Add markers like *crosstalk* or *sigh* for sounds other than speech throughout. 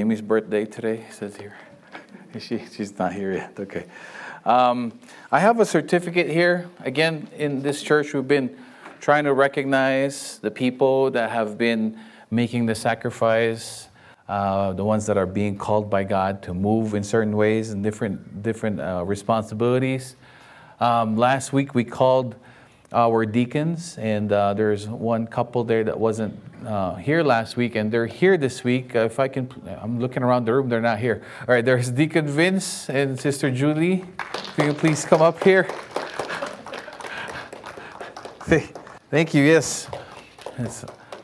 Amy's birthday today, says here. *laughs* She, she's not here yet. Okay. Um, I have a certificate here. Again, in this church, we've been trying to recognize the people that have been making the sacrifice, uh, the ones that are being called by God to move in certain ways and different different uh, responsibilities. Um, last week we called our deacons, and uh, there's one couple there that wasn't uh, here last week, and they're here this week. Uh, if I can, I'm looking around the room, they're not here. All right, there's Deacon Vince and Sister Julie. If you can please come up here. *laughs* Thank you. Yes.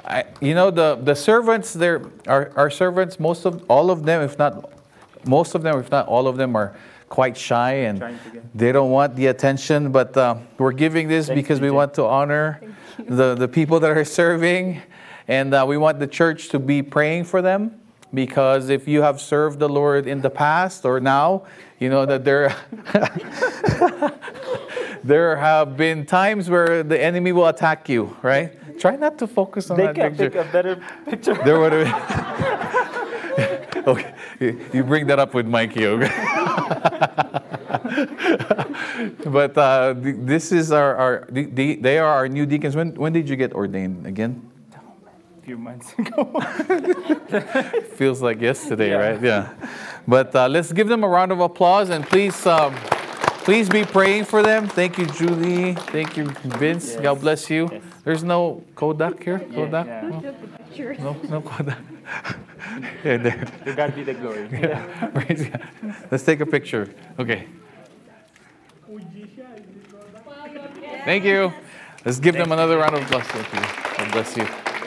I, you know the the servants there are our servants. Most of all of them, if not most of them, if not all of them, are quite shy and they don't want the attention. But uh, we're giving this Thank because we want to honor the, the people that are serving. And uh, we want the church to be praying for them because if you have served the Lord in the past or now, you know that there, *laughs* there have been times where the enemy will attack you, right? Try not to focus on they that can picture. Pick a better picture. There would have *laughs* *laughs* *laughs* okay, you bring that up with Mikey, okay? *laughs* but uh, this is our, our they are our new deacons. When, when did you get ordained again? A few months ago. *laughs* Feels like yesterday, yeah. right? Yeah. But uh, let's give them a round of applause and please, um, please be praying for them. Thank you, Julie. Thank you, Vince. Yes. God bless you. Yes. There's no Kodak here. Kodak. Yeah, yeah. No, no, no Kodak. *laughs* Here, there. To God be the glory. *laughs* Yeah. Let's take a picture. Okay. Thank you. Let's give them another round of applause. Thank you. God bless you.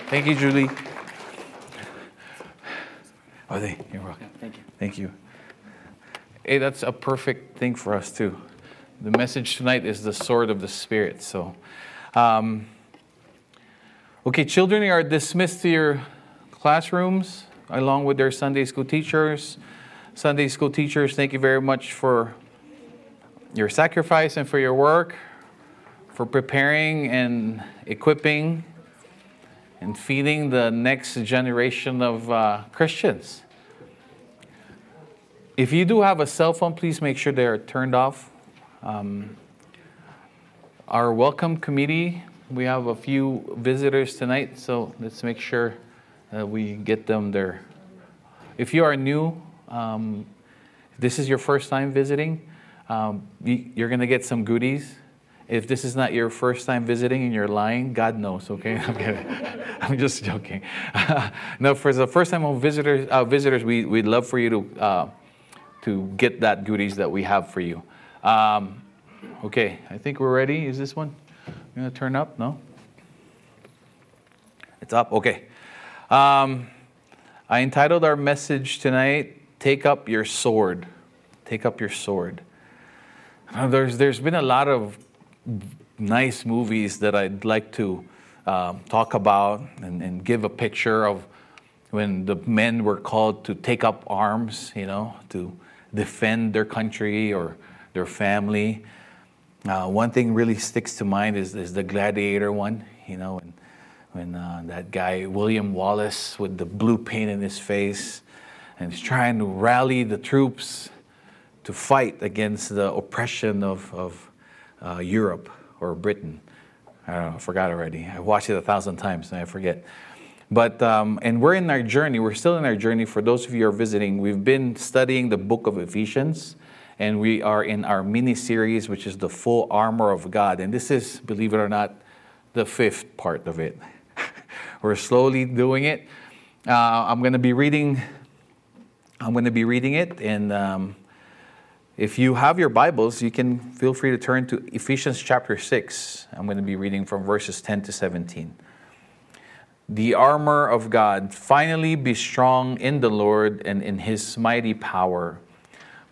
Thank you, Julie. Oh, are they, you're welcome. Thank you. Thank you. Hey, that's a perfect thing for us, too. The message tonight is the sword of the Spirit. So, um, okay, children are dismissed to your classrooms along with their Sunday school teachers. Sunday school teachers, thank you very much for your sacrifice and for your work, for preparing and equipping and feeding the next generation of uh, Christians. If you do have a cell phone, please make sure they are turned off. Um, our welcome committee, we have a few visitors tonight, so let's make sure uh, we get them there. If you are new, um, this is your first time visiting, um, you, are going to get some goodies. If this is not your first time visiting and you're lying, God knows, okay? *laughs* I'm kidding. *laughs* I'm just joking. *laughs* no, for the first time visitors, uh, visitors we, we'd love for you to, uh, to get that goodies that we have for you. Um, okay, I think we're ready. Is this one going to turn up? No? It's up? Okay. Um, I entitled our message tonight, Take Up Your Sword. Take Up Your Sword. There's, there's been a lot of nice movies that I'd like to um, talk about and, and give a picture of when the men were called to take up arms, you know, to defend their country or their family. Uh, one thing really sticks to mind is, is the gladiator one, you know, and when uh, that guy William Wallace with the blue paint in his face and he's trying to rally the troops to fight against the oppression of, of uh, Europe or Britain. I don't know, I forgot already. I watched it a thousand times and I forget. But, um, and we're in our journey, we're still in our journey. For those of you who are visiting, we've been studying the book of Ephesians, and we are in our mini series, which is the full armor of God. And this is, believe it or not, the fifth part of it. *laughs* We're slowly doing it. Uh, I'm going to be reading. I'm going to be reading it, and um, if you have your Bibles, you can feel free to turn to Ephesians chapter six. I'm going to be reading from verses 10 to 17. The armor of God. Finally, be strong in the Lord and in His mighty power.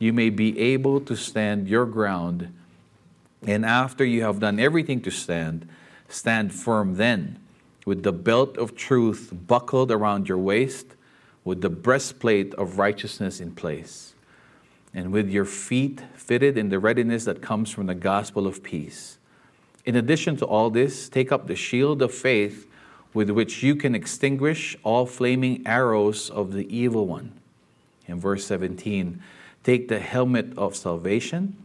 you may be able to stand your ground. And after you have done everything to stand, stand firm then, with the belt of truth buckled around your waist, with the breastplate of righteousness in place, and with your feet fitted in the readiness that comes from the gospel of peace. In addition to all this, take up the shield of faith with which you can extinguish all flaming arrows of the evil one. In verse 17, take the helmet of salvation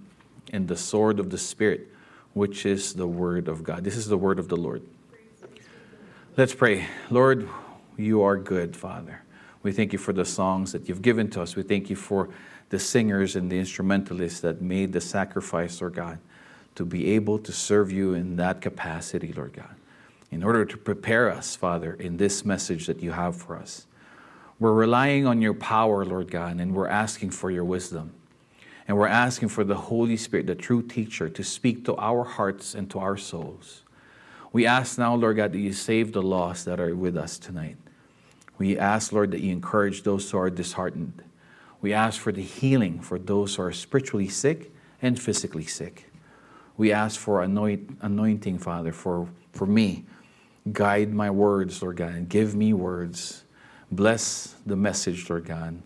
and the sword of the Spirit, which is the word of God. This is the word of the Lord. Let's pray. Lord, you are good, Father. We thank you for the songs that you've given to us. We thank you for the singers and the instrumentalists that made the sacrifice, Lord God, to be able to serve you in that capacity, Lord God, in order to prepare us, Father, in this message that you have for us. We're relying on your power, Lord God, and we're asking for your wisdom. And we're asking for the Holy Spirit, the true teacher, to speak to our hearts and to our souls. We ask now, Lord God, that you save the lost that are with us tonight. We ask, Lord, that you encourage those who are disheartened. We ask for the healing for those who are spiritually sick and physically sick. We ask for anoint, anointing, Father, for, for me. Guide my words, Lord God, and give me words. Bless the message, Lord God.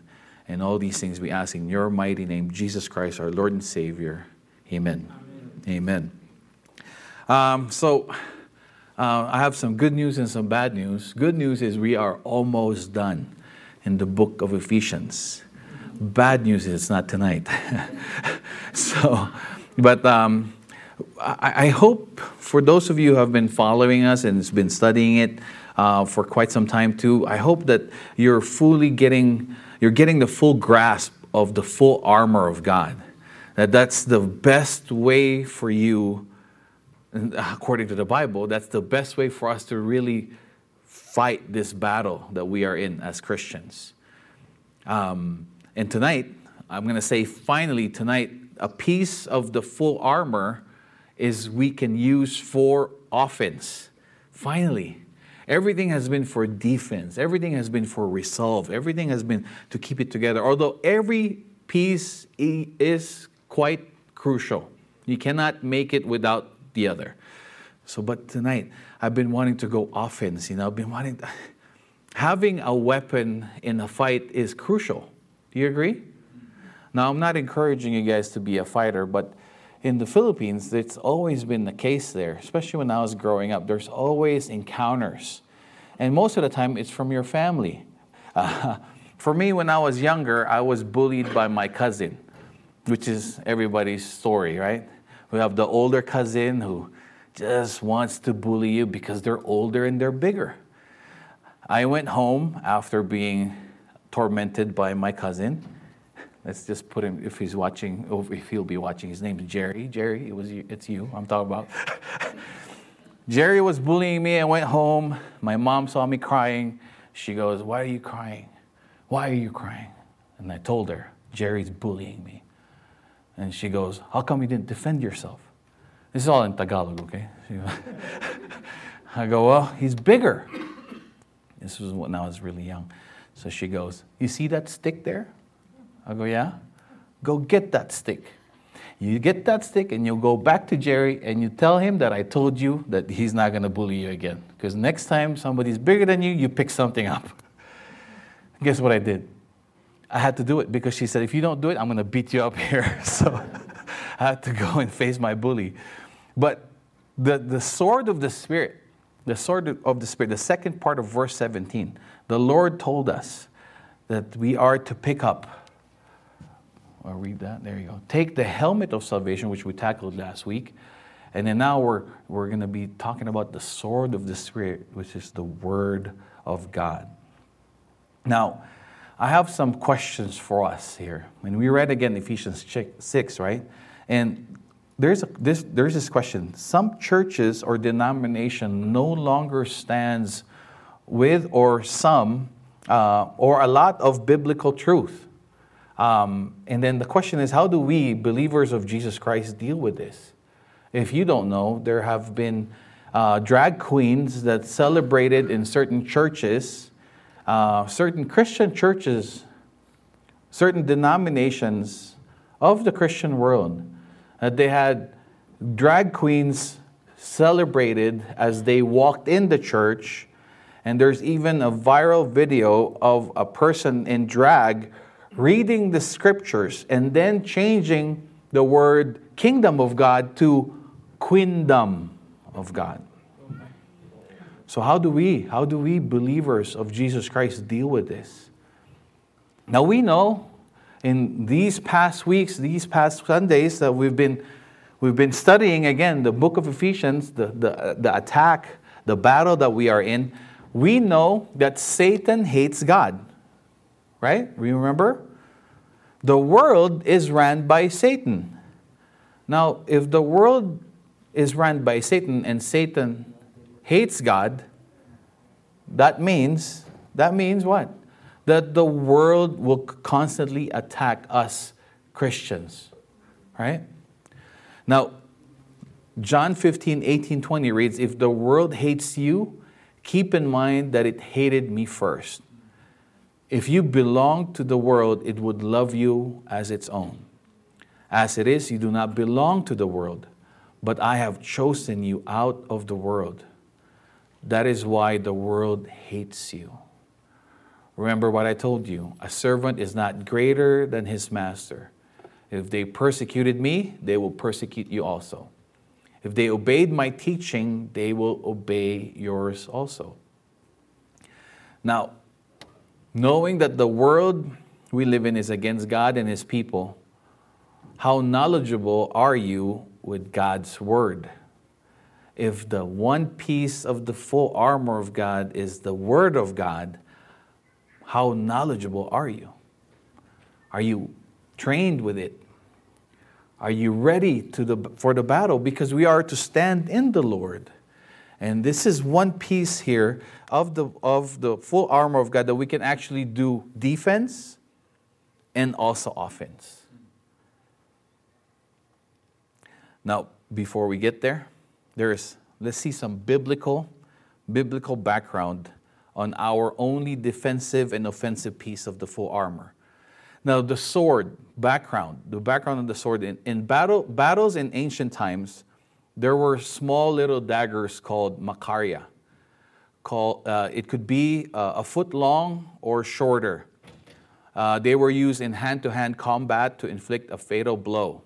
And all these things we ask in your mighty name, Jesus Christ, our Lord and Savior. Amen. Amen. Amen. Um, so, uh, I have some good news and some bad news. Good news is we are almost done in the book of Ephesians. Bad news is it's not tonight. *laughs* so, but um, I, I, hope for those of you who have been following us and has been studying it uh, for quite some time too, I hope that you're fully getting you're getting the full grasp of the full armor of God. That that's the best way for you according to the Bible, that's the best way for us to really fight this battle that we are in as Christians. Um, and tonight, I'm going to say finally tonight, a piece of the full armor is we can use for offense. Finally. Everything has been for defense. Everything has been for resolve. Everything has been to keep it together. Although every piece is quite crucial. You cannot make it without the other. So, but tonight, I've been wanting to go offense. You know, I've been wanting. To, *laughs* having a weapon in a fight is crucial. Do you agree? Now, I'm not encouraging you guys to be a fighter, but in the Philippines, it's always been the case there, especially when I was growing up. There's always encounters. And most of the time, it's from your family. Uh, *laughs* for me, when I was younger, I was bullied by my cousin, which is everybody's story, right? We have the older cousin who just wants to bully you because they're older and they're bigger. I went home after being tormented by my cousin. Let's just put him, if he's watching, if he'll be watching, his name's Jerry. Jerry, it was you, it's you I'm talking about. *laughs* Jerry was bullying me. I went home. My mom saw me crying. She goes, Why are you crying? Why are you crying? And I told her, Jerry's bullying me. And she goes, How come you didn't defend yourself? This is all in Tagalog, okay? *laughs* I go, Well, he's bigger. This was when I was really young. So she goes, You see that stick there? I go, Yeah. Go get that stick. You get that stick and you go back to Jerry and you tell him that I told you that he's not going to bully you again. Because next time somebody's bigger than you, you pick something up. *laughs* Guess what I did? I had to do it because she said, if you don't do it, I'm going to beat you up *laughs* here. so *laughs* I had to go and face my bully. But the, the sword of the Spirit, the sword of the Spirit, the second part of verse 17, the Lord told us that we are to pick up. I'll read that. There you go. Take the helmet of salvation, which we tackled last week. And then now we're, we're going to be talking about the sword of the Spirit, which is the Word of God. Now, I have some questions for us here. And we read again Ephesians 6, right? And there's, a, this, there's this question. Some churches or denomination no longer stands with or some uh, or a lot of biblical truth. Um, and then the question is, how do we, believers of Jesus Christ, deal with this? If you don't know, there have been uh, drag queens that celebrated in certain churches uh, certain Christian churches, certain denominations of the Christian world. That they had drag queens celebrated as they walked in the church, and there's even a viral video of a person in drag reading the scriptures and then changing the word kingdom of God to queendom of God. So how do we, how do we believers of Jesus Christ deal with this? Now we know in these past weeks, these past Sundays that we've been we've been studying again the book of Ephesians, the, the, the attack, the battle that we are in. We know that Satan hates God. Right? Remember? The world is ran by Satan. Now, if the world is run by Satan and Satan hates God, that means that means what? That the world will constantly attack us Christians. Right? Now, John 15, 18, 20 reads, If the world hates you, keep in mind that it hated me first. If you belong to the world, it would love you as its own. As it is, you do not belong to the world, but I have chosen you out of the world. That is why the world hates you. Remember what I told you a servant is not greater than his master. If they persecuted me, they will persecute you also. If they obeyed my teaching, they will obey yours also. Now, knowing that the world we live in is against God and his people, how knowledgeable are you with God's word? If the one piece of the full armor of God is the word of God, how knowledgeable are you? Are you trained with it? Are you ready to the, for the battle? Because we are to stand in the Lord. And this is one piece here of the, of the full armor of God that we can actually do defense and also offense. Now, before we get there, there's let's see some biblical biblical background on our only defensive and offensive piece of the full armor. Now, the sword background, the background of the sword in, in battle, battles in ancient times, there were small little daggers called Macharia. Called, uh, it could be uh, a foot long or shorter. Uh, they were used in hand to hand combat to inflict a fatal blow.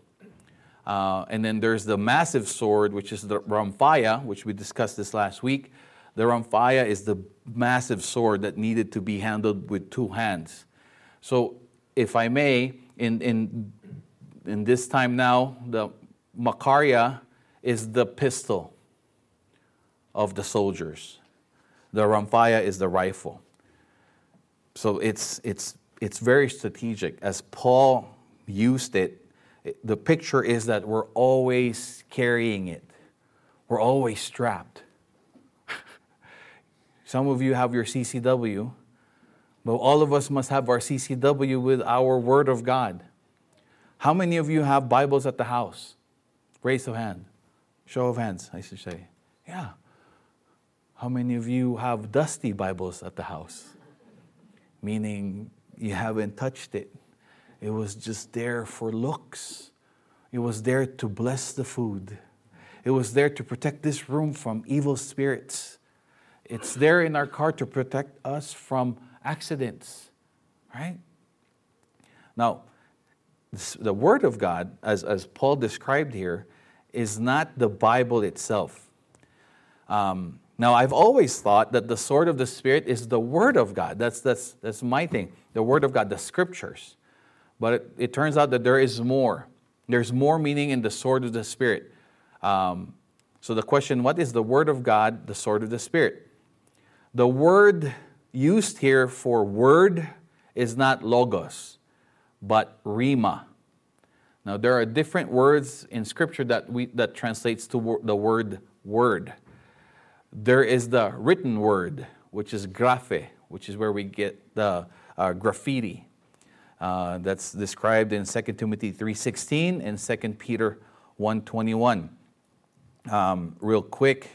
Uh, and then there's the massive sword, which is the Rhamphia, which we discussed this last week. The Rhamphia is the massive sword that needed to be handled with two hands. So, if I may, in, in, in this time now, the Macharia is the pistol of the soldiers. The Rhamphia is the rifle. So it's, it's, it's very strategic. As Paul used it, the picture is that we're always carrying it, we're always strapped. *laughs* Some of you have your CCW, but all of us must have our CCW with our Word of God. How many of you have Bibles at the house? Raise your hand. Show of hands, I should say. Yeah. How many of you have dusty Bibles at the house? Meaning you haven't touched it. It was just there for looks. It was there to bless the food. It was there to protect this room from evil spirits. It's there in our car to protect us from accidents, right? Now, the Word of God, as, as Paul described here, is not the Bible itself. Um, now, I've always thought that the sword of the Spirit is the Word of God. That's, that's, that's my thing. The Word of God, the Scriptures. But it, it turns out that there is more. There's more meaning in the sword of the Spirit. Um, so, the question what is the Word of God, the sword of the Spirit? The word used here for word is not logos, but rhema. Now, there are different words in Scripture that, we, that translates to the word word. There is the written word, which is graphe, which is where we get the uh, graffiti. Uh, that's described in 2 Timothy 3.16 and 2 Peter 1.21. Um, real quick.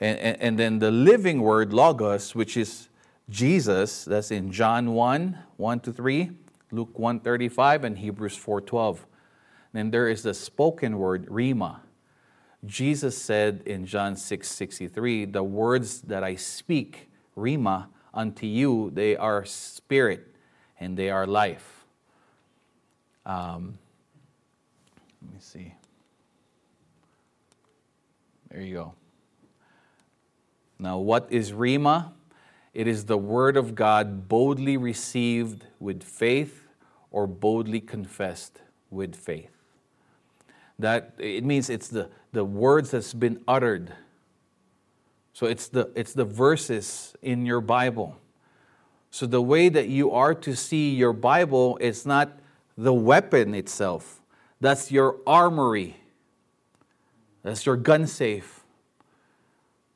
And, and, and then the living word, logos, which is Jesus, that's in John 1, 1 to 3. Luke 1:35 and Hebrews 4:12. Then there is the spoken word rhema. Jesus said in John 6:63, "The words that I speak, rhema, unto you, they are spirit and they are life." Um, let me see. There you go. Now, what is Rhema? It is the word of God boldly received with faith or boldly confessed with faith. That it means it's the, the words that's been uttered. So it's the it's the verses in your Bible. So the way that you are to see your Bible is not the weapon itself. That's your armory. That's your gun safe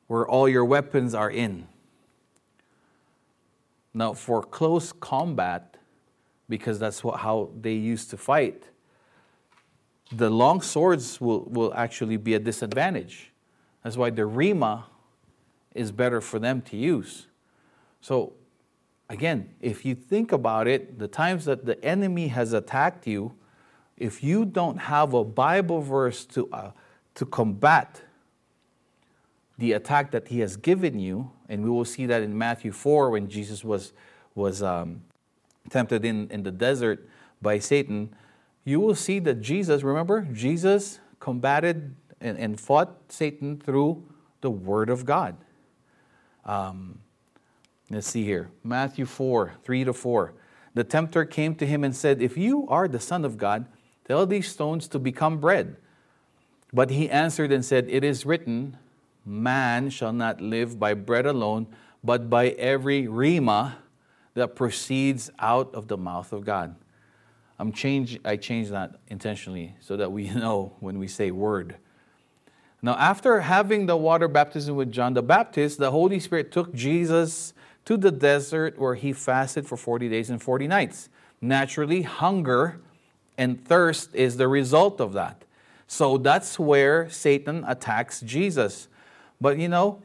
where all your weapons are in. Now, for close combat, because that's what, how they used to fight, the long swords will, will actually be a disadvantage. That's why the Rhema is better for them to use. So, again, if you think about it, the times that the enemy has attacked you, if you don't have a Bible verse to, uh, to combat the attack that he has given you, and we will see that in Matthew 4 when Jesus was, was um, tempted in, in the desert by Satan, you will see that Jesus, remember, Jesus combated and, and fought Satan through the Word of God. Um, let's see here Matthew 4 3 to 4. The tempter came to him and said, If you are the Son of God, tell these stones to become bread. But he answered and said, It is written, Man shall not live by bread alone, but by every rhema that proceeds out of the mouth of God. I'm change, I changed that intentionally so that we *laughs* know when we say word. Now, after having the water baptism with John the Baptist, the Holy Spirit took Jesus to the desert where he fasted for 40 days and 40 nights. Naturally, hunger and thirst is the result of that. So that's where Satan attacks Jesus. But you know,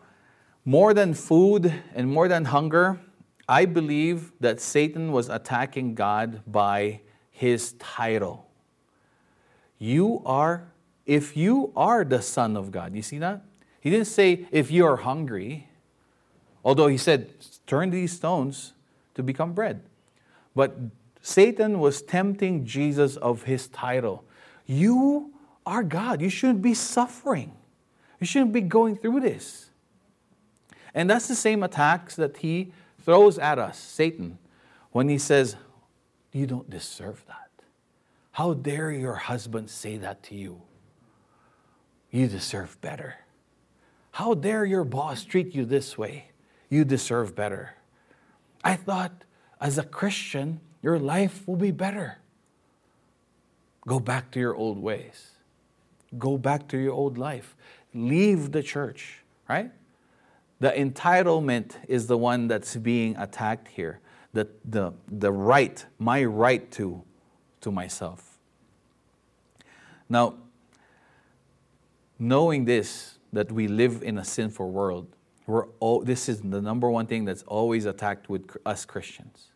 more than food and more than hunger, I believe that Satan was attacking God by his title. You are, if you are the Son of God, you see that? He didn't say, if you are hungry, although he said, turn these stones to become bread. But Satan was tempting Jesus of his title. You are God. You shouldn't be suffering. You shouldn't be going through this. And that's the same attacks that he throws at us, Satan, when he says, You don't deserve that. How dare your husband say that to you? You deserve better. How dare your boss treat you this way? You deserve better. I thought as a Christian, your life will be better. Go back to your old ways. Go back to your old life leave the church, right? The entitlement is the one that's being attacked here. The, the, the right, my right to, to myself. Now, knowing this, that we live in a sinful world, we're all, this is the number one thing that's always attacked with us Christians.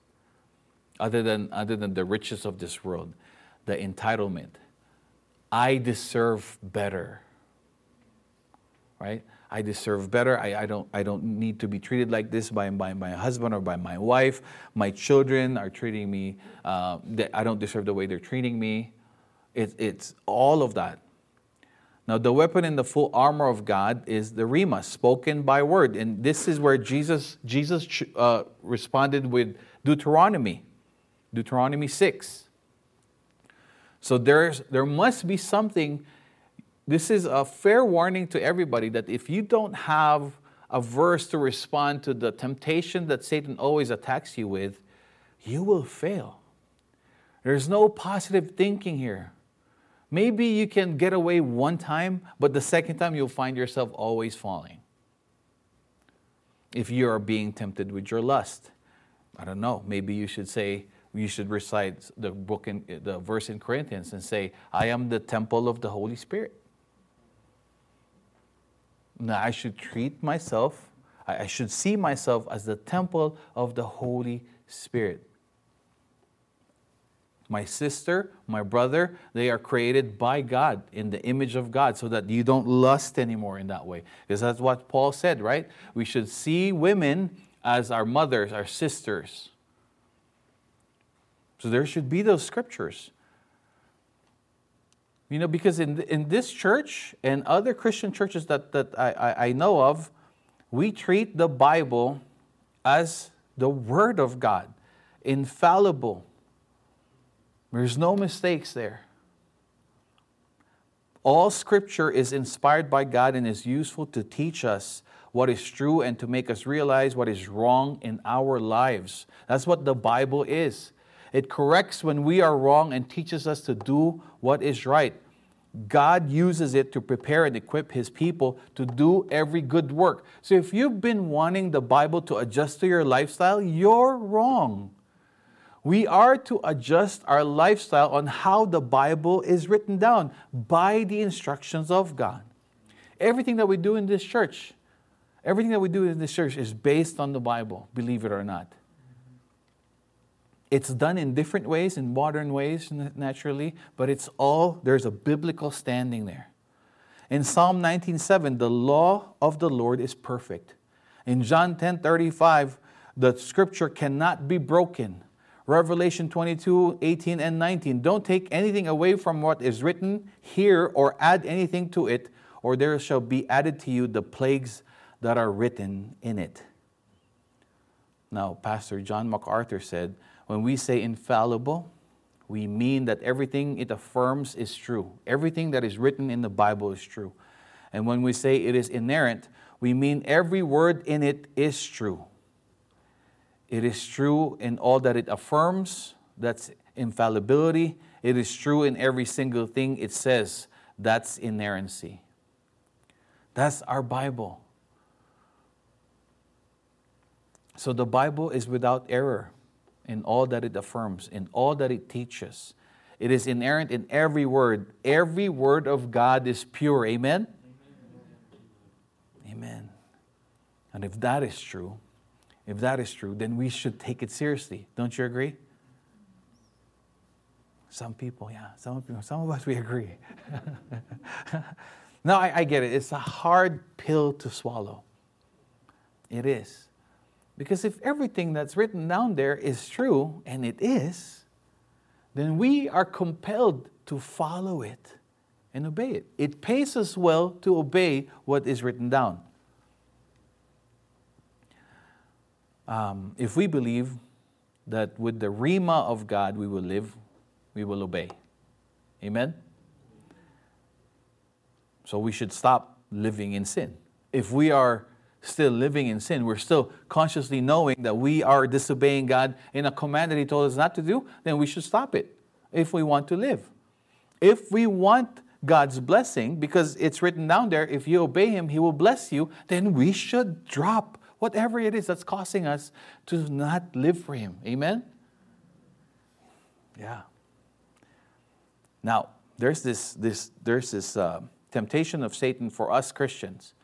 Other than, other than the riches of this world, the entitlement. I deserve better right? I deserve better. I, I, don't, I don't need to be treated like this by, by my husband or by my wife. My children are treating me, uh, I don't deserve the way they're treating me. It, it's all of that. Now, the weapon in the full armor of God is the Rhema, spoken by word. And this is where Jesus, Jesus uh, responded with Deuteronomy, Deuteronomy 6. So there's, there must be something this is a fair warning to everybody that if you don't have a verse to respond to the temptation that Satan always attacks you with, you will fail. There's no positive thinking here. Maybe you can get away one time, but the second time you'll find yourself always falling. If you are being tempted with your lust, I don't know, maybe you should say, you should recite the book in the verse in Corinthians and say, I am the temple of the Holy Spirit. Now, I should treat myself, I should see myself as the temple of the Holy Spirit. my sister, my brother, they are created by God in the image of God so that you don't lust anymore in that way. Because that's what Paul said, right? We should see women as our mothers, our sisters. So there should be those scriptures. You know, because in, in this church and other Christian churches that, that I, I, I know of, we treat the Bible as the Word of God, infallible there's no mistakes there. All scripture is inspired by God and is useful to teach us what is true and to make us realize what is wrong in our lives. That's what the Bible is. It corrects when we are wrong and teaches us to do what is right. God uses it to prepare and equip His people to do every good work. So if you've been wanting the Bible to adjust to your lifestyle, you're wrong. We are to adjust our lifestyle on how the Bible is written down by the instructions of God. Everything that we do in this church, everything that we do in this church is based on the Bible, believe it or not. It's done in different ways, in modern ways, naturally, but it's all, there's a biblical standing there. In Psalm 19:7, the law of the Lord is perfect. In John 10:35, the scripture cannot be broken. Revelation 22, 18, and 19. Don't take anything away from what is written here or add anything to it, or there shall be added to you the plagues that are written in it. Now, Pastor John MacArthur said, when we say infallible, we mean that everything it affirms is true. Everything that is written in the Bible is true. And when we say it is inerrant, we mean every word in it is true. It is true in all that it affirms, that's infallibility. It is true in every single thing it says, that's inerrancy. That's our Bible. So the Bible is without error in all that it affirms, in all that it teaches. It is inerrant in every word. Every word of God is pure. Amen? Amen. Amen. And if that is true, if that is true, then we should take it seriously. Don't you agree? Some people, yeah, some some of us, we agree. *laughs* no, I, I get it. It's a hard pill to swallow. It is. Because if everything that's written down there is true, and it is, then we are compelled to follow it and obey it. It pays us well to obey what is written down. um, if we believe that with the Rhema of God we will live, we will obey. Amen? So we should stop living in sin. If we are still living in sin, we're still consciously knowing that we are disobeying God in a command that He told us not to do, then we should stop it if we want to live. If we want God's blessing, because it's written down there, if you obey Him, He will bless you, then we should drop whatever it is that's causing us to not live for Him. Amen? Yeah. Now, there's this, this, there's this uh, temptation of Satan for us Christians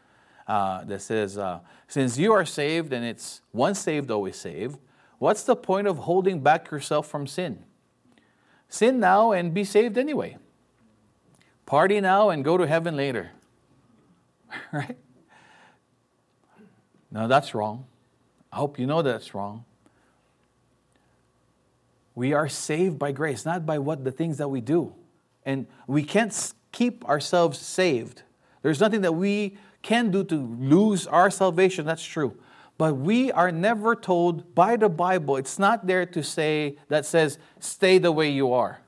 uh, that says, uh, since you are saved and it's once saved, always saved, what's the point of holding back yourself from sin? Sin now and be saved anyway. Party now and go to heaven later. *laughs* right? Now that's wrong. I hope you know that's wrong. We are saved by grace, not by what the things that we do. And we can't keep ourselves saved. There's nothing that we can do to lose our salvation, that's true. But we are never told by the Bible, it's not there to say that says stay the way you are.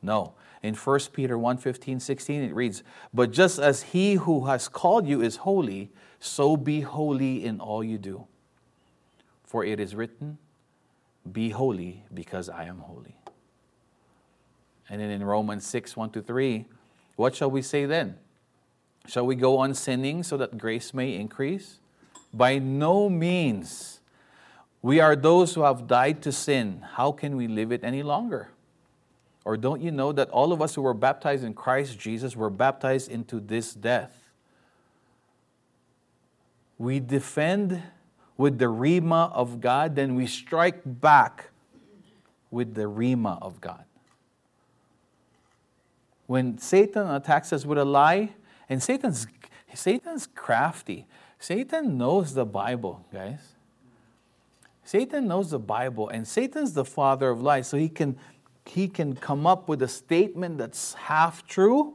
No. In 1 Peter 1 15, 16, it reads, But just as he who has called you is holy, so be holy in all you do. For it is written, Be holy because I am holy. And then in Romans 6 1 to 3, what shall we say then? Shall we go on sinning so that grace may increase? By no means. We are those who have died to sin. How can we live it any longer? Or don't you know that all of us who were baptized in Christ Jesus were baptized into this death? we defend with the Rhema of God, then we strike back with the Rhema of God. When Satan attacks us with a lie, and Satan's, Satan's crafty. Satan knows the Bible, guys. Satan knows the Bible, and Satan's the father of lies, so he can, he can come up with a statement that's half true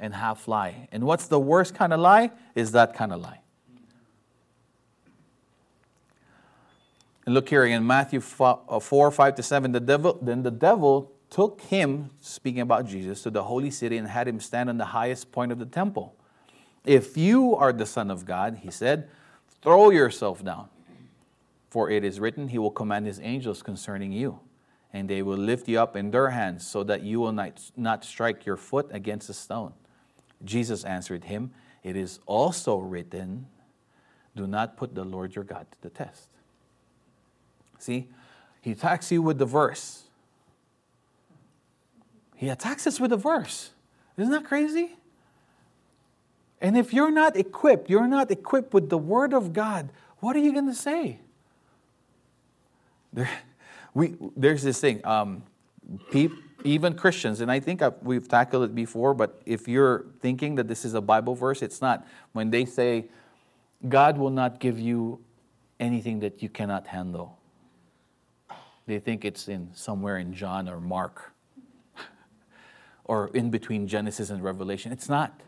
and half lie. And what's the worst kind of lie? Is that kind of lie. And look here in Matthew uh, 4, 5 to 7, the devil, then the devil took him, speaking about Jesus, to the holy city and had him stand on the highest point of the temple. If you are the Son of God, he said, throw yourself down. For it is written, He will command His angels concerning you, and they will lift you up in their hands, so that you will not, not strike your foot against a stone. Jesus answered him, It is also written, Do not put the Lord your God to the test. See, he attacks you with the verse. He attacks us with a verse. Isn't that crazy? And if you're not equipped, you're not equipped with the Word of God, what are you going to say? There, we, there's this thing, um, even Christians, and I think I've, we've tackled it before, but if you're thinking that this is a Bible verse, it's not. When they say, God will not give you anything that you cannot handle, they think it's in somewhere in John or Mark or in between Genesis and Revelation. It's not.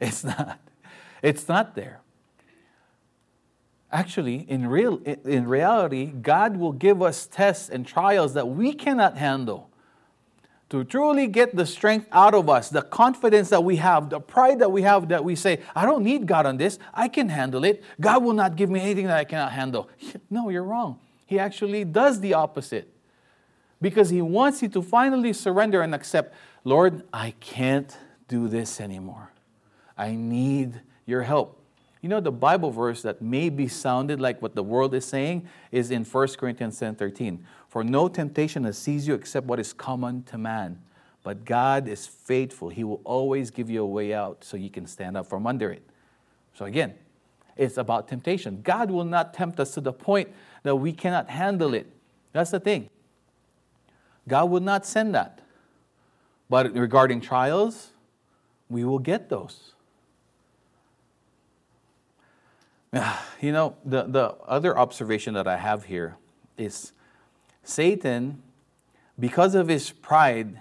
It's not. It's not there. Actually, in, real, in reality, God will give us tests and trials that we cannot handle to truly get the strength out of us, the confidence that we have, the pride that we have that we say, I don't need God on this, I can handle it. God will not give me anything that I cannot handle. *laughs* No, you're wrong. He actually does the opposite because He wants you to finally surrender and accept, Lord, I can't do this anymore. I need your help. You know, the Bible verse that maybe sounded like what the world is saying is in 1 Corinthians 10 13. For no temptation has seized you except what is common to man. But God is faithful. He will always give you a way out so you can stand up from under it. So again, it's about temptation. God will not tempt us to the point that we cannot handle it. That's the thing. God will not send that. But regarding trials, we will get those. *sighs* You know, the, the other observation that I have here is Satan, because of his pride,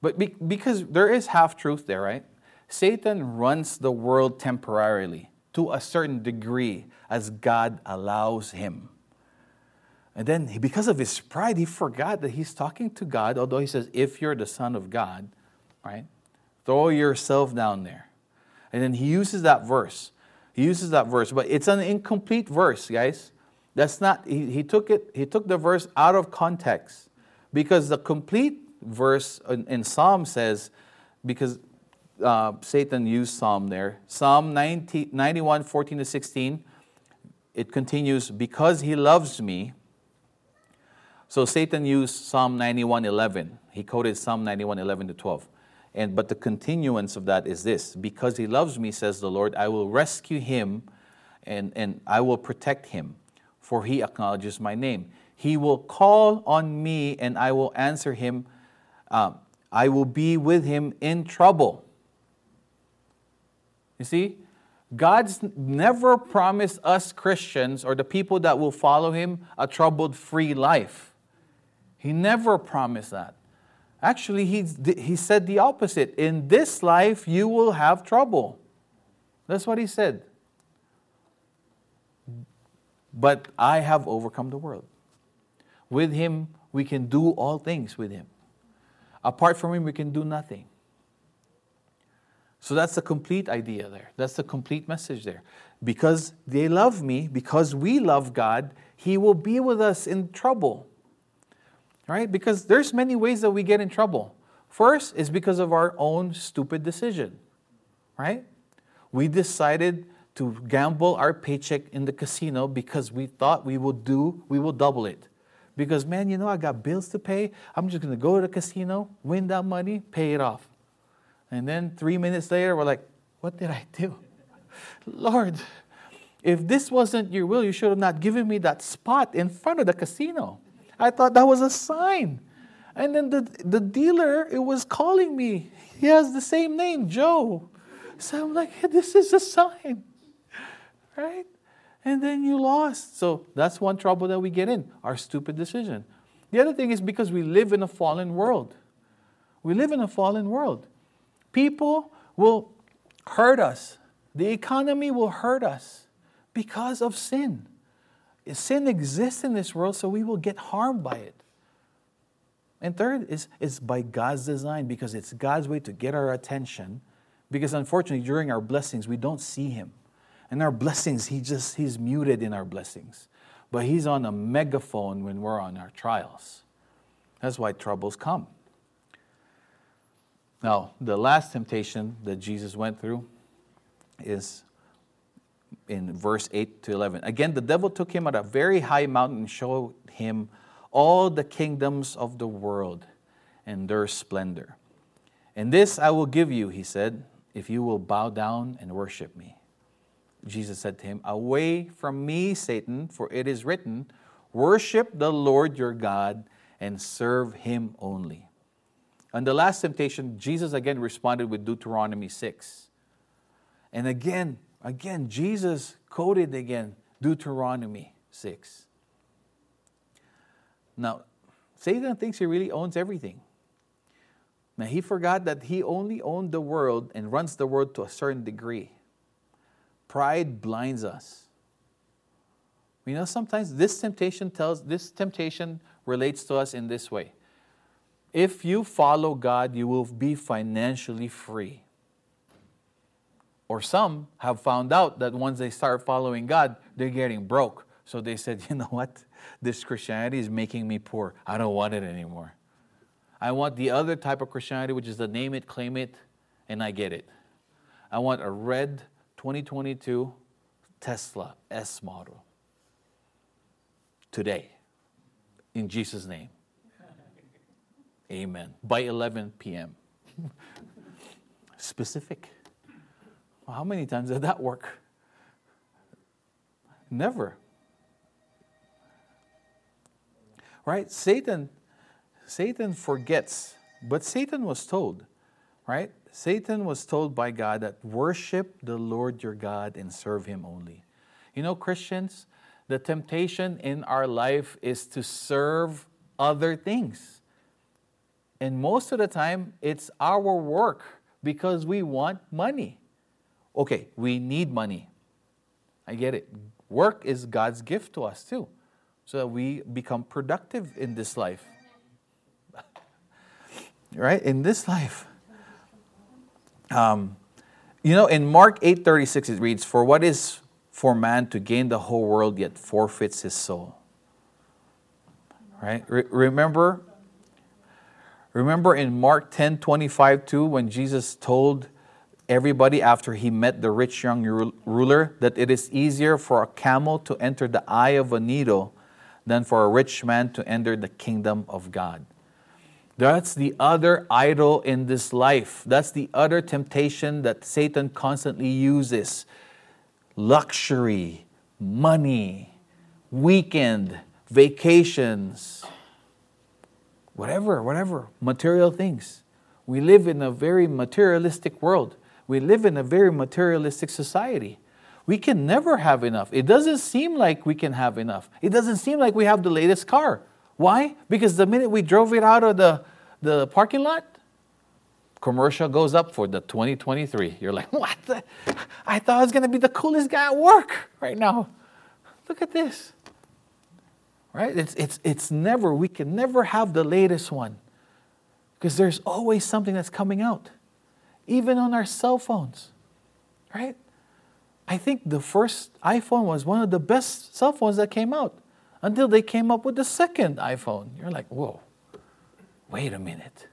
but be, because there is half truth there, right? Satan runs the world temporarily to a certain degree as God allows him. And then, he, because of his pride, he forgot that he's talking to God, although he says, If you're the Son of God, right? Throw yourself down there. And then he uses that verse. He uses that verse, but it's an incomplete verse, guys. That's not, he, he took it, he took the verse out of context. Because the complete verse in, in Psalm says, because uh, Satan used Psalm there, Psalm 90, 91, 14 to 16, it continues, because he loves me. So Satan used Psalm 91:11. He quoted Psalm 91:11 to 12. And but the continuance of that is this because he loves me, says the Lord, I will rescue him and, and I will protect him, for he acknowledges my name. He will call on me and I will answer him. Um, I will be with him in trouble. You see, God's never promised us Christians or the people that will follow him a troubled free life. He never promised that. Actually, he, he said the opposite. In this life, you will have trouble. That's what he said. But I have overcome the world. With him, we can do all things with him. Apart from him, we can do nothing. So that's the complete idea there. That's the complete message there. Because they love me, because we love God, he will be with us in trouble right? Because there's many ways that we get in trouble. First is because of our own stupid decision, right? We decided to gamble our paycheck in the casino because we thought we will do, we will double it. Because man, you know, I got bills to pay. I'm just gonna go to the casino, win that money, pay it off. And then three minutes later, we're like, what did I do? *laughs* Lord, if this wasn't your will, you should have not given me that spot in front of the casino. I thought that was a sign. And then the, the dealer, it was calling me. He has the same name, Joe. So I'm like, hey, this is a sign, right? And then you lost. So that's one trouble that we get in our stupid decision. The other thing is because we live in a fallen world. We live in a fallen world. People will hurt us, the economy will hurt us because of sin. Sin exists in this world, so we will get harmed by it. And third is, is by God's design because it's God's way to get our attention. Because unfortunately, during our blessings, we don't see Him. And our blessings, He just He's muted in our blessings. But He's on a megaphone when we're on our trials. That's why troubles come. Now, the last temptation that Jesus went through is in verse 8 to 11. Again, the devil took him at a very high mountain and showed him all the kingdoms of the world and their splendor. And this I will give you, he said, if you will bow down and worship me. Jesus said to him, Away from me, Satan, for it is written, Worship the Lord your God and serve him only. On the last temptation, Jesus again responded with Deuteronomy 6. And again, again, Jesus quoted again Deuteronomy 6. Now, Satan thinks he really owns everything. Now, he forgot that he only owned the world and runs the world to a certain degree. Pride blinds us. You know, sometimes this temptation tells, this temptation relates to us in this way. If you follow God, you will be financially free. Or some have found out that once they start following God, they're getting broke. So they said, *laughs* you know what? This Christianity is making me poor. I don't want it anymore. I want the other type of Christianity, which is the name it, claim it, and I get it. I want a red 2022 Tesla S model today in Jesus' name. Amen. By 11 p.m. *laughs* Specific. Well, how many times did that work? Never. Right? Satan Satan forgets, but Satan was told, right? Satan was told by God that worship the Lord your God and serve him only. You know, Christians, the temptation in our life is to serve other things. And most of the time, it's our work because we want money. Okay, we need money. I get it. Work is God's gift to us too, so that we become productive in this life. *laughs* right? In this life. Um, you know, in Mark 8:36 it reads, "For what is for man to gain the whole world yet forfeits his soul?" Right? Re- remember Remember in Mark 10 25 too, when Jesus told everybody after he met the rich young ruler that it is easier for a camel to enter the eye of a needle than for a rich man to enter the kingdom of God. That's the other idol in this life. That's the other temptation that Satan constantly uses luxury, money, weekend, vacations, whatever, whatever, material things. We live in a very materialistic world. We live in a very materialistic society. We can never have enough. It doesn't seem like we can have enough. It doesn't seem like we have the latest car. Why? Because the minute we drove it out of the, the parking lot, commercial goes up for the 2023. You're like, *laughs* what? The? I thought I was going to be the coolest guy at work right now. Look at this right? It's, it's, it's never, we can never have the latest one because there's always something that's coming out, even on our cell phones, right? I think the first iPhone was one of the best cell phones that came out until they came up with the second iPhone. You're like, whoa, wait a minute.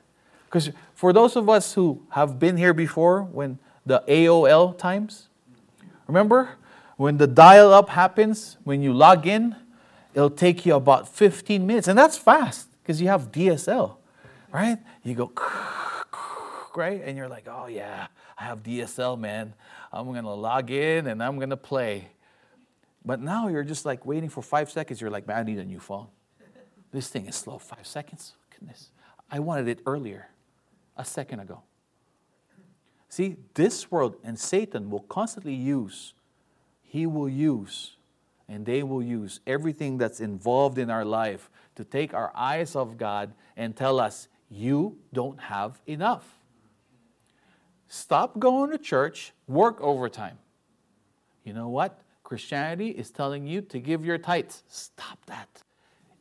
Because for those of us who have been here before, when the AOL times, remember when the dial up happens, when you log in, it'll take you about 15 minutes. And that's fast because you have DSL, right? You go, right? And you're like, oh, yeah, I have DSL, man. I'm to log in and I'm to play. But now you're just like waiting for five seconds. You're like, man, I need a new phone. This thing is slow. Five seconds? Goodness. I wanted it earlier, a second ago. See, this world and Satan will constantly use, he will use, and they will use everything that's involved in our life to take our eyes off God and tell us, you don't have enough. Stop going to church, work overtime. You know what? Christianity is telling you to give your tithes. Stop that.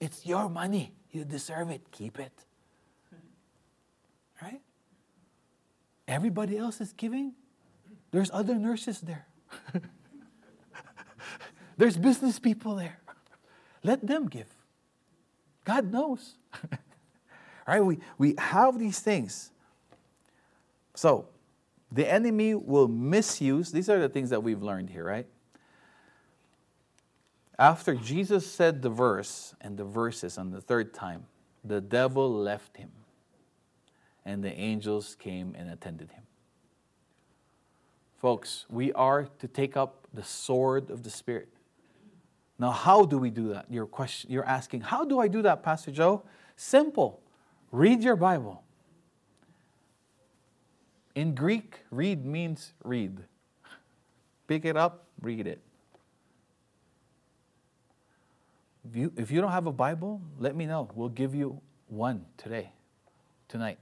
It's your money. You deserve it. Keep it. *laughs* Right? Everybody else is giving. There's other nurses there. *laughs* There's business people there. Let them give. God knows. *laughs* right? We, we have these things. So, the enemy will misuse, these are the things that we've learned here, right? After Jesus said the verse and the verses on the third time, the devil left him, and the angels came and attended him. Folks, we are to take up the sword of the Spirit. Now, how do we do that? Your question, you're asking, how do I do that, Pastor Joe? Simple. Read your Bible. In Greek, read means read. Pick it up, read it. If you, if you don't have a Bible, let me know. We'll give you one today, tonight.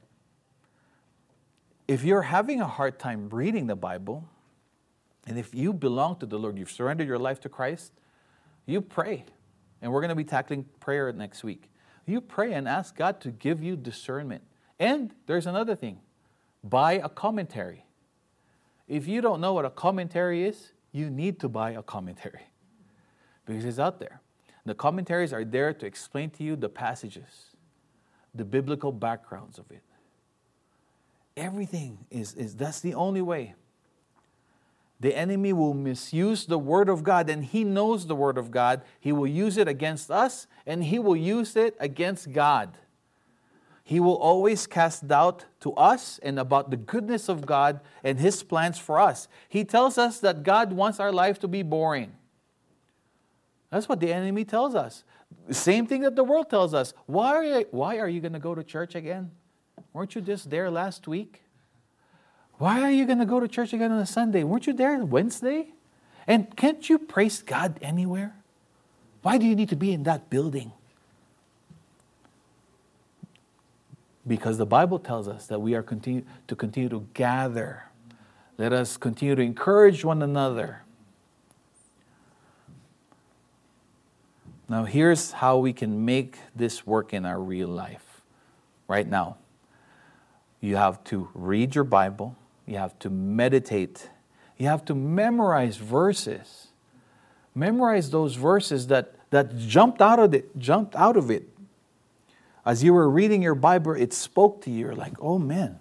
If you're having a hard time reading the Bible, and if you belong to the Lord, you've surrendered your life to Christ, you pray. And we're going to be tackling prayer next week. You pray and ask God to give you discernment. And there's another thing buy a commentary. If you don't know what a commentary is, you need to buy a commentary *laughs* because it's out there. The commentaries are there to explain to you the passages, the biblical backgrounds of it. Everything is, is that's the only way. The enemy will misuse the Word of God, and he knows the Word of God. He will use it against us, and he will use it against God. He will always cast doubt to us and about the goodness of God and His plans for us. He tells us that God wants our life to be boring. That's what the enemy tells us. Same thing that the world tells us. Why are you, why are you going to go to church again? Weren't you just there last week? Why are you going to go to church again on a Sunday? Weren't you there on Wednesday? And can't you praise God anywhere? Why do you need to be in that building? Because the Bible tells us that we are continue, to continue to gather. Let us continue to encourage one another. Now, here's how we can make this work in our real life right now. You have to read your Bible, you have to meditate, you have to memorize verses. Memorize those verses that, that jumped out of it, jumped out of it as you were reading your Bible, it spoke to you. You're like, oh man,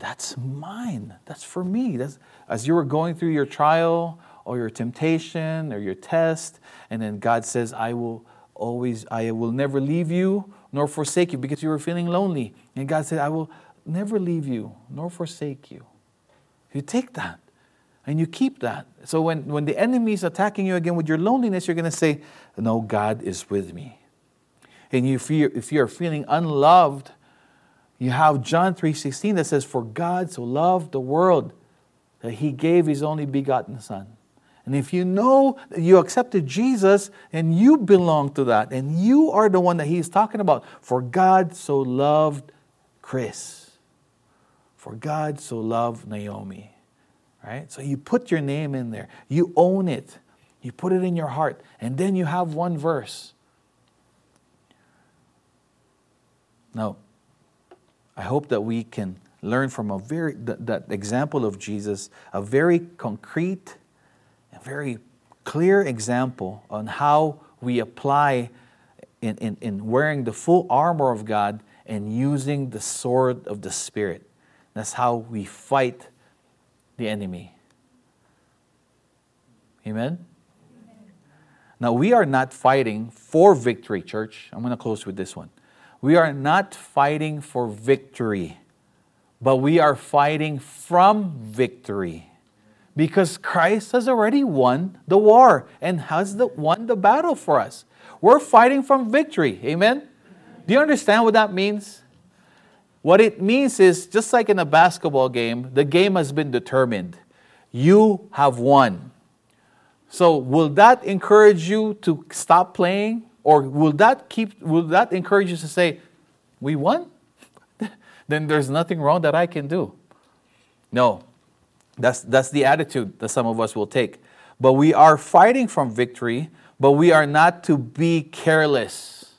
that's mine. That's for me. That's, as you were going through your trial or your temptation or your test, and then God says, I will always, I will never leave you nor forsake you because you were feeling lonely. And God said, I will never leave you nor forsake you. You take that and you keep that. So when, when the enemy is attacking you again with your loneliness, you're going to say, No, God is with me and if you're, if you're feeling unloved, you have John 3.16 that says, For God so loved the world that he gave his only begotten Son. And if you know that you accepted Jesus and you belong to that, and you are the one that he's talking about, for God so loved Chris, for God so loved Naomi, right? So you put your name in there, you own it, you put it in your heart, and then you have one verse Now, I hope that we can learn from a very that, example of Jesus, a very concrete, a very clear example on how we apply in, in, in wearing the full armor of God and using the sword of the Spirit. That's how we fight the enemy. Amen? Now, we are not fighting for victory, church. I'm going to close with this one. We are not fighting for victory, but we are fighting from victory Because Christ has already won the war and has the, won the battle for us. We're fighting from victory. Amen? Do you understand what that means? What it means is just like in a basketball game, the game has been determined. You have won. So, will that encourage you to stop playing? Or will that keep will that encourage you to say, "We won?" *laughs* then there's nothing wrong that I can do. No. That's that's the attitude that some of us will take. But we are fighting from victory, but we are not to be careless.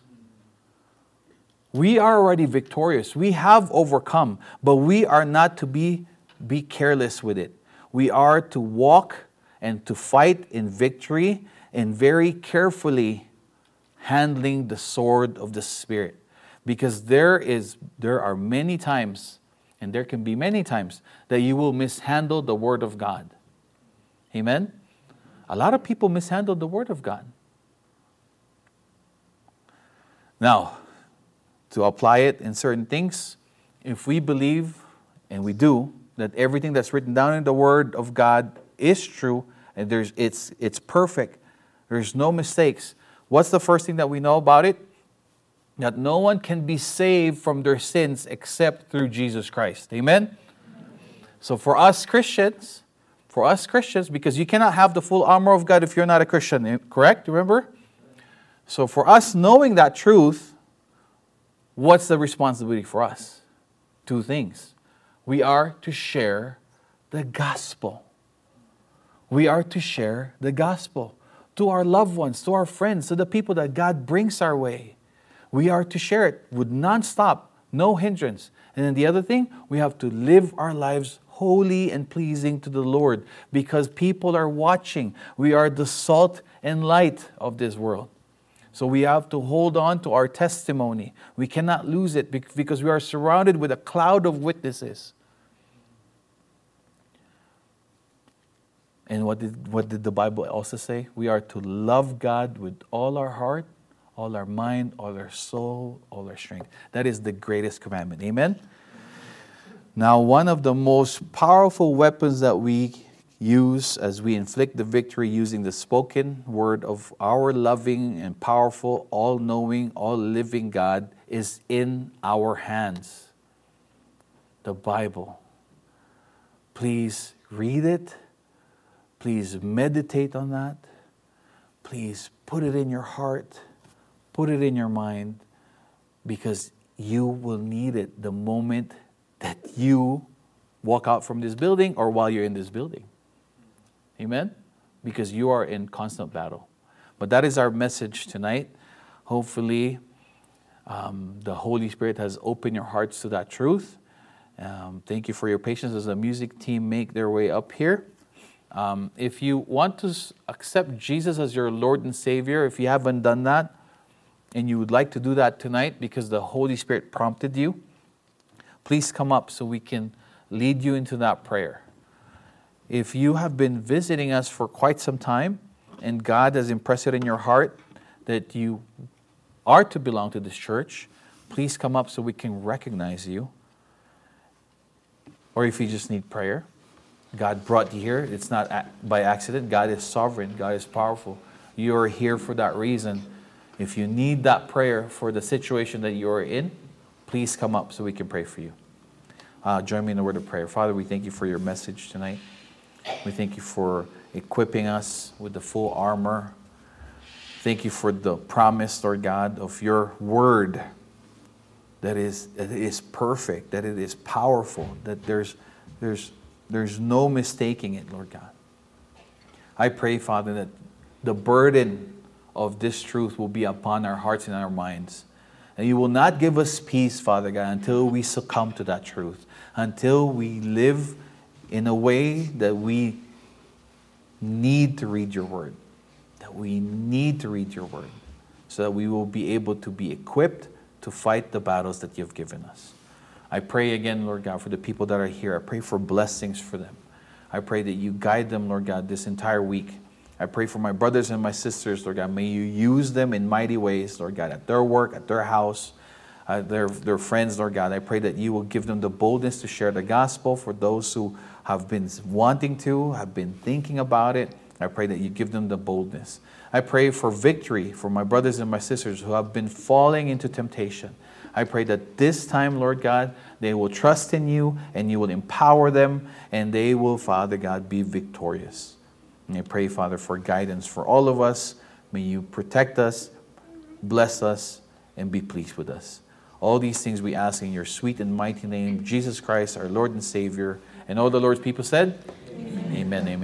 We are already victorious. We have overcome, but we are not to be be careless with it. We are to walk and to fight in victory and very carefully handling the sword of the spirit because there is there are many times and there can be many times that you will mishandle the word of God. Amen. A lot of people mishandle the word of God. Now, to apply it in certain things, if we believe and we do that everything that's written down in the word of God is true and there's, it's, it's perfect. There's no mistakes. What's the first thing that we know about it? That no one can be saved from their sins except through Jesus Christ. Amen? So for us Christians, for us Christians, because you cannot have the full armor of God if you're not a Christian, eh, correct? Remember? So for us knowing that truth, what's the responsibility for us? Two things. We are to share the gospel we are to share the gospel to our loved ones, to our friends, to the people that God brings our way. We are to share it with nonstop, no hindrance. And then the other thing, we have to live our lives holy and pleasing to the Lord because people are watching. We are the salt and light of this world. So we have to hold on to our testimony. We cannot lose it because we are surrounded with a cloud of witnesses. And what did, what did the Bible also say? We are to love God with all our heart, all our mind, all our soul, all our strength. That is the greatest commandment. Amen? Now, one of the most powerful weapons that we use as we inflict the victory using the spoken word of our loving and powerful, all knowing, all living God is in our hands. The Bible. Please read it Please meditate on that. Please put it in your heart, put it in your mind, because you will need it the moment that you walk out from this building or while you're in this building. Amen? Because you are in constant battle. But that is our message tonight. Hopefully, um, the Holy Spirit has opened your hearts to that truth. Um, thank you for your patience as the music team make their way up here. Um, if you want to accept Jesus as your Lord and Savior, if you haven't done that, and you would like to do that tonight because the Holy Spirit prompted you, please come up so we can lead you into that prayer. If you have been visiting us for quite some time and God has impressed it in your heart that you are to belong to this church, please come up so we can recognize you. Or if you just need prayer, God brought you here. It's not by accident. God is sovereign, God is powerful. You are here for that reason. If you need that prayer for the situation that you are in, please come up so we can pray for you. Uh, join me in the word of prayer. Father, we thank you for your message tonight. We thank you for equipping us with the full armor. Thank you for the promise, Lord God, of your word that is, that is perfect, that it is powerful, that there's, there's there's no mistaking it, Lord God. I pray, Father, that the burden of this truth will be upon our hearts and our minds. And you will not give us peace, Father God, until we succumb to that truth, until we live in a way that we need to read your word, that we need to read your word, so that we will be able to be equipped to fight the battles that you've given us. I pray again, Lord God, for the people that are here. I pray for blessings for them. I pray that you guide them, Lord God, this entire week. I pray for my brothers and my sisters, Lord God. May you use them in mighty ways, Lord God, at their work, at their house, uh, their, their friends, Lord God. I pray that you will give them the boldness to share the gospel for those who have been wanting to, have been thinking about it. I pray that you give them the boldness. I pray for victory for my brothers and my sisters who have been falling into temptation. I pray that this time, Lord God, they will trust in you and you will empower them and they will, Father God, be victorious. And I pray, Father, for guidance for all of us. May you protect us, bless us, and be pleased with us. All these things we ask in your sweet and mighty name, Jesus Christ, our Lord and Savior. And all the Lord's people said, Amen, amen. amen.